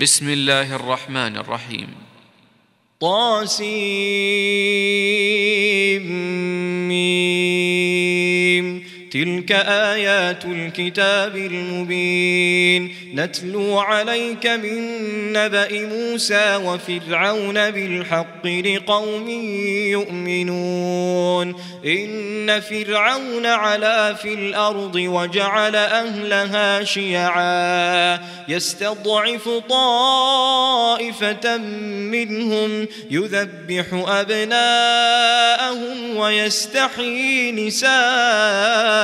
بسم الله الرحمن الرحيم. طاسيم. تلك آيات الكتاب المبين. نتلو عليك من نبأ موسى وفرعون بالحق لقوم يؤمنون. إن فرعون علا في الأرض وجعل أهلها شيعا. يستضعف طائفة منهم يذبح أبناءهم ويستحيي نساءهم.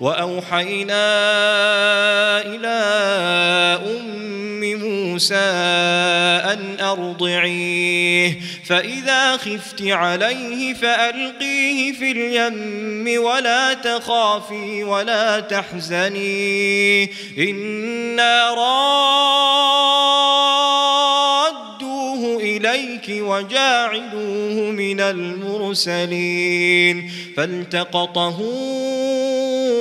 وأوحينا إلى أم موسى أن أرضعيه. فإذا خفت عليه فألقيه في اليم ولا تخافي ولا تحزني. إنا رادوه إليك وجاعلوه من المرسلين فالتقطه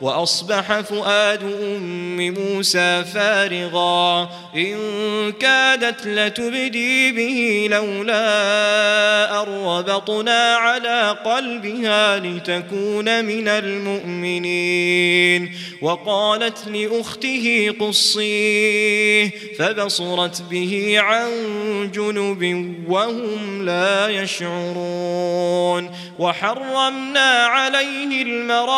وأصبح فؤاد أم موسى فارغا. إن كادت لتبدي به لولا أن ربطنا على قلبها لتكون من المؤمنين. وقالت لأخته قصيه فبصرت به عن جنب وهم لا يشعرون. وحرمنا عليه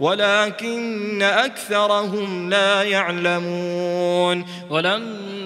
ولكن أكثرهم لا يعلمون. ولما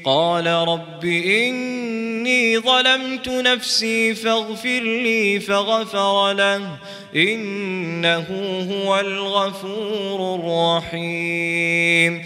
قال رب إني ظلمت نفسي فاغفر لي فغفر له إنه هو الغفور الرحيم.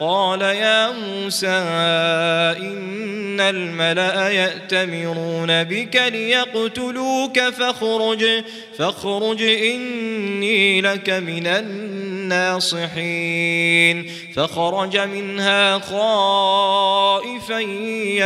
قال يا موسى إن الملأ يأتمرون بك ليقتلوك فاخرج فاخرج إني لك من الناصحين. فخرج منها خائفا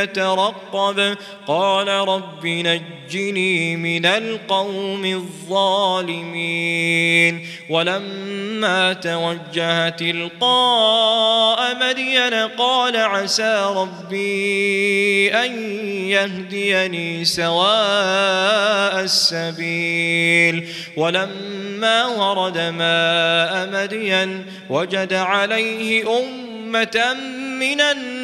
يترقب. قال رب نجني من القوم الظالمين. ولما توجه تلقاء مدين قال عسى ربي أن يهديني سواء السبيل. ولما ورد ماء مدين وجد عليه أمة من الناس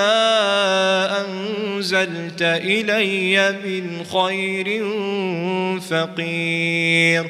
أنزلت إلي من خير فقير.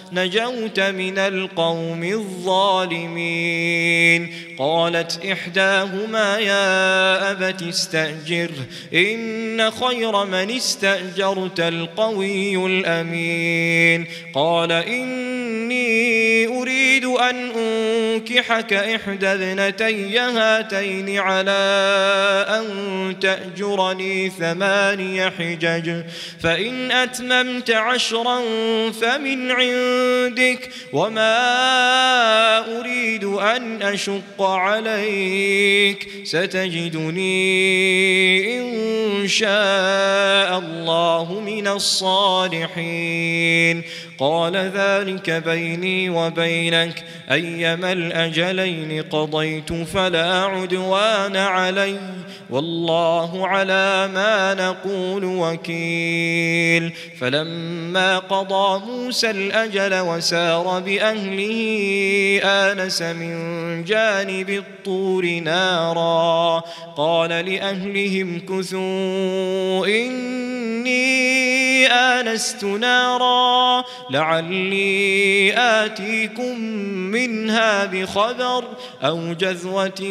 نجوت من القوم الظالمين. قالت إحداهما يا أبت استأجر إن خير من استأجرت القوي الأمين. قال إني أريد أن أنكحك إحدى ابنتي هاتين على أن تأجرني ثماني حجج فإن أتممت عشرا فمن عندك وما أريد أن أشق عليك ستجدني إن شاء الله من الصالحين. قال ذلك بيني وبينك. أيما الأجلين قضيت فلا عدوان علي. والله على ما نقول وكيل. فلما قضى موسى الأجل وسار بأهله آنس من جانب الطور نارا. قال لأهلهم كثوا إني آنست نارا لعلي آتيكم منها بخبر أو جذوة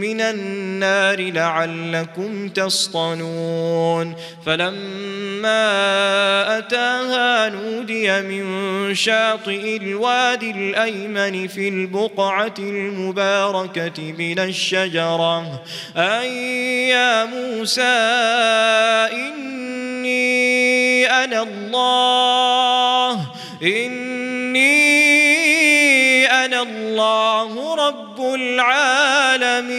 من النار لعلكم تصطنون. فلما أتاها نودي من شاطئ الوادي الأيمن في البقعة المباركة من الشجرة. أي يا موسى إني أنا الله. إني أنا الله رب العالمين.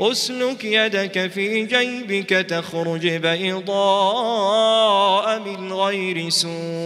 أسلك يدك في جيبك تخرج بيضاء من غير سوء.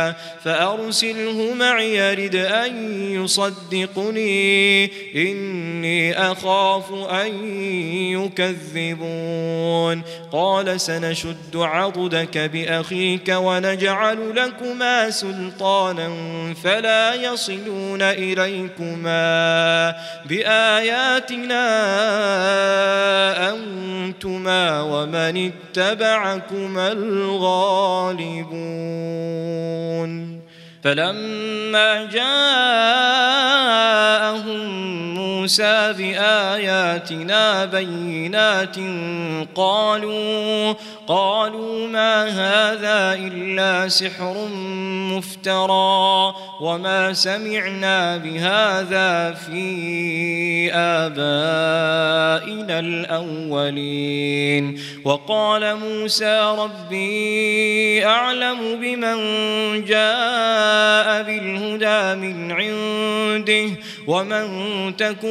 فأرسله معي يرد أن يصدقني. إني أخاف أن يكذبون. قال سنشد عضدك بأخيك ونجعل لكما سلطانا فلا يصلون إليكما بآياتنا أنتما ومن اتبعكما الغالبون. فلما جاءهم موسى بآياتنا بينات قالوا قالوا ما هذا إلا سحر مفترى وما سمعنا بهذا في آبائنا الأولين. وقال موسى ربي أعلم بمن جاء بالهدى من عنده ومن تكون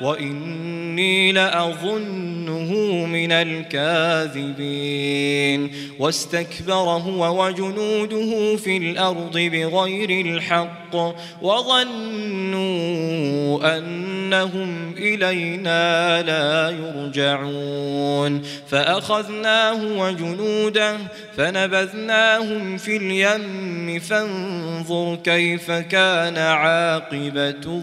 وإني لأظنه من الكاذبين. واستكبر هو وجنوده في الأرض بغير الحق وظنوا أنهم إلينا لا يرجعون. فأخذناه وجنوده فنبذناهم في اليم. فانظر كيف كان عاقبة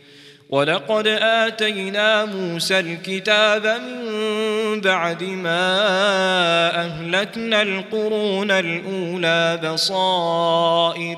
ولقد آتينا موسى الكتاب من بعد ما أهلكنا القرون الأولى بصائر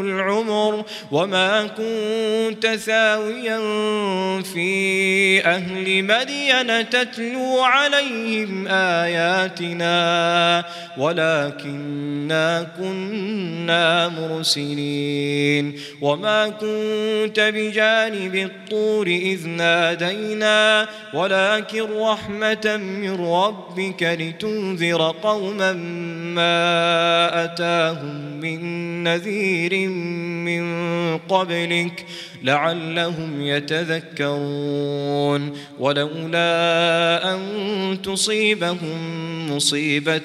العمر وما كنت ثاويا في أهل مدين تتلو عليهم آياتنا ولكننا كنا مرسلين وما كنت بجانب الطور إذ نادينا ولكن رحمة من ربك لتنذر قوما ما أتاهم من نذير من قبلك لعلهم يتذكرون. ولولا أن تصيبهم مصيبة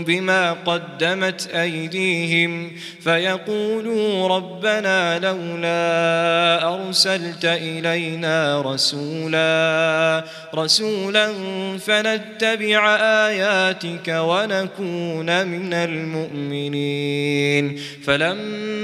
بما قدمت أيديهم فيقولوا ربنا لولا أرسلت إلينا رسولا رسولا فنتبع آياتك ونكون من المؤمنين. فلما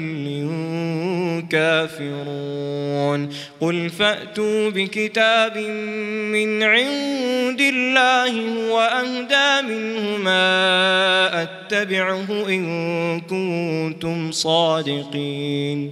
كافرون قل فأتوا بكتاب من عند الله وأهدى منه ما أتبعه إن كنتم صادقين.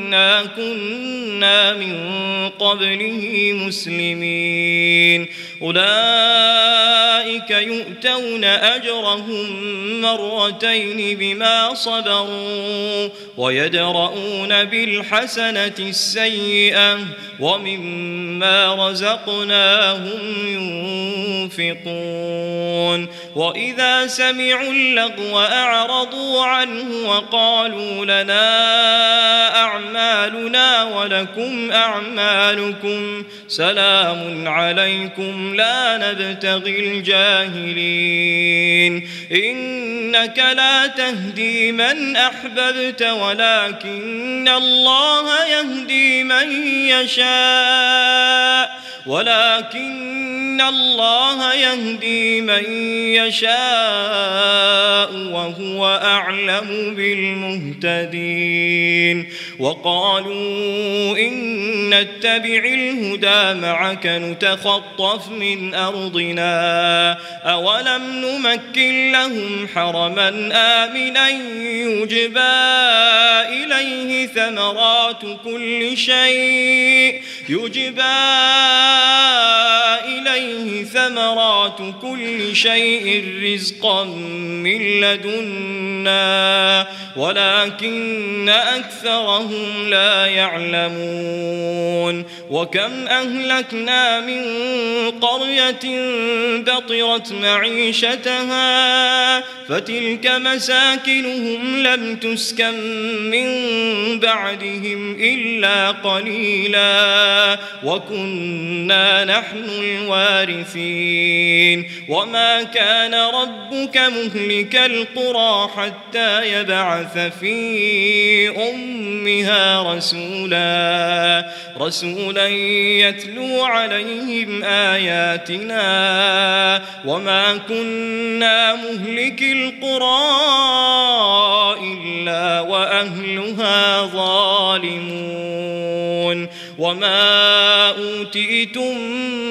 إنا كنا من قبله مسلمين أولئك يؤتون أجرهم مرتين بما صبروا ويدرؤون بالحسنة السيئة ومما رزقناهم ينفقون وإذا سمعوا اللغو أعرضوا عنه وقالوا لنا أعمالنا ولكم أعمالكم. سلام عليكم. لا نبتغي الجاهلين. إنك لا تهدي من أحببت ولكن الله يهدي من يشاء. ولكن الله يهدي من يشاء وهو أعلم بالمهتدين. وقالوا إن نتبع الهدى معك نتخطف من أرضنا. أولم نمكن لهم حرما آمنا يجبى إليه ثمرات كل شيء. يجبى إليه ثمرات كل شيء رزقا من لدنا ولكن أكثرهم لا يعلمون. وكم أهلكنا من قرية بطرت معيشتها فتلك مساكنهم لم تسكن من بعدهم إلا قليلا. وكنا نحن الوارثين. وما كان ربك مهلك القرى حتى يبعث في أمها رسولا. رسولا يتلو عليهم آياتنا. وما كنا مهلك القرى إلا وأهلها ظالمون. وما أوتيتم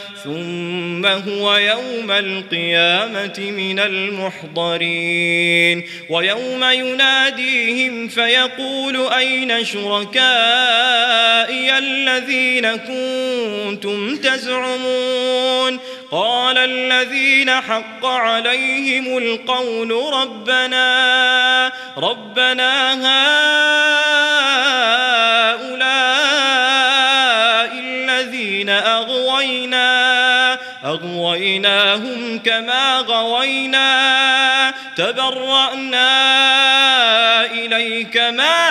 ثم هو يوم القيامة من المحضرين. ويوم يناديهم فيقول أين شركائي الذين كنتم تزعمون؟ قال الذين حق عليهم القول ربنا ربنا هؤلاء أغويناهم كما غوينا تبرأنا إليك ما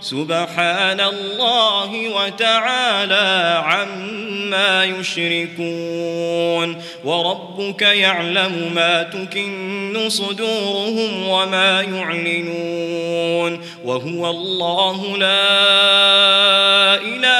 سبحان الله وتعالى عما يشركون وربك يعلم ما تكن صدورهم وما يعلنون وهو الله لا إله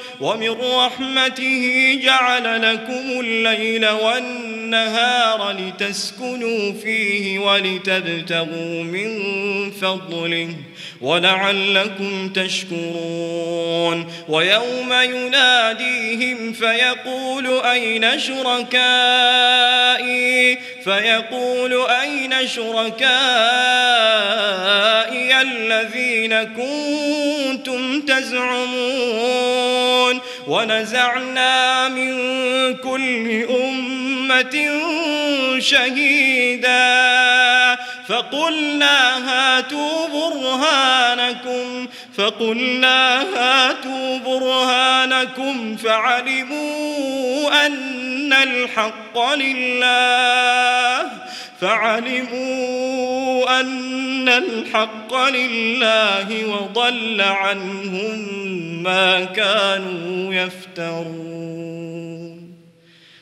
ومن رحمته جعل لكم الليل والنهار لتسكنوا فيه ولتبتغوا من فضله. ولعلكم تشكرون. ويوم يناديهم فيقول أين شركائي؟ فيقول أين شركائي الذين كنتم تزعمون؟ ونزعنا من كل أمة شهيداً. فقلنا هاتوا برهانكم فقلنا هاتوا برهانكم فعلموا أن الحق لله فعلموا أن الحق لله وضل عنهم ما كانوا يفترون.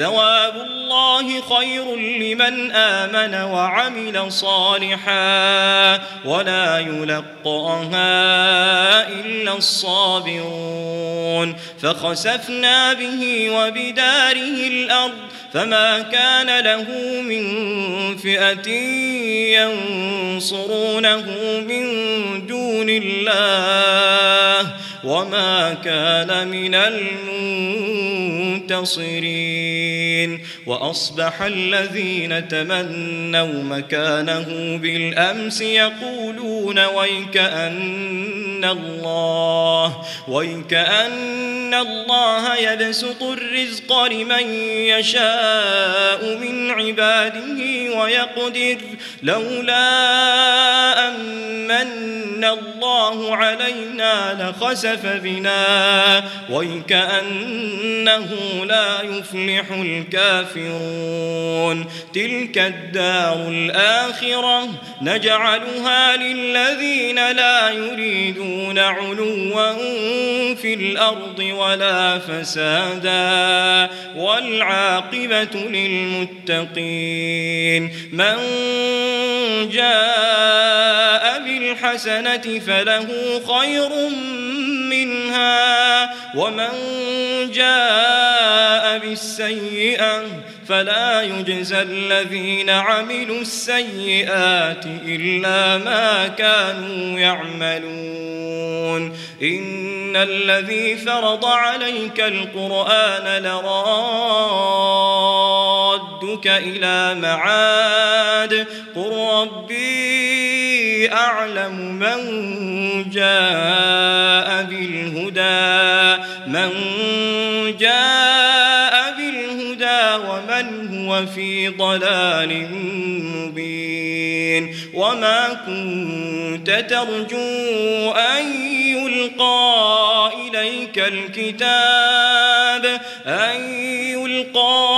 ثواب الله خير لمن آمن وعمل صالحا ولا يلقاها إلا الصابرون فخسفنا به وبداره الأرض فما كان له من فئة ينصرونه من دون الله وما كان من المنتصرين وأصبح الذين تمنوا مكانه بالأمس يقولون ويكأن الله ويكأن الله يبسط الرزق لمن يشاء من عباده ويقدر لولا أمن الله علينا لخسف بنا ويكأنه لا يفلح الكافرون تلك الدار الآخرة نجعلها للذين لا يريدون علوا في الأرض ولا فسادا والعاقبة للمتقين من جاء بالحسنة فله خير منها ومن جاء بالسيئة فلا يجزى الذين عملوا السيئات إلا ما كانوا يعملون. إن الذي فرض عليك القرآن لرادك إلى معاد. قل ربي أعلم من جاء بالهدى. من جاء ومن هو في ضلال مبين وما كنت ترجو أن يلقى إليك الكتاب أن يلقى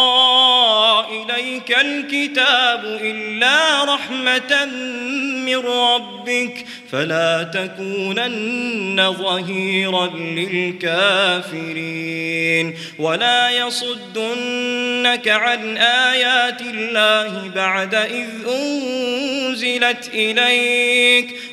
الكتاب إلا رحمة من ربك فلا تكونن ظهيرا للكافرين ولا يصدنك عن آيات الله بعد إذ أنزلت إليك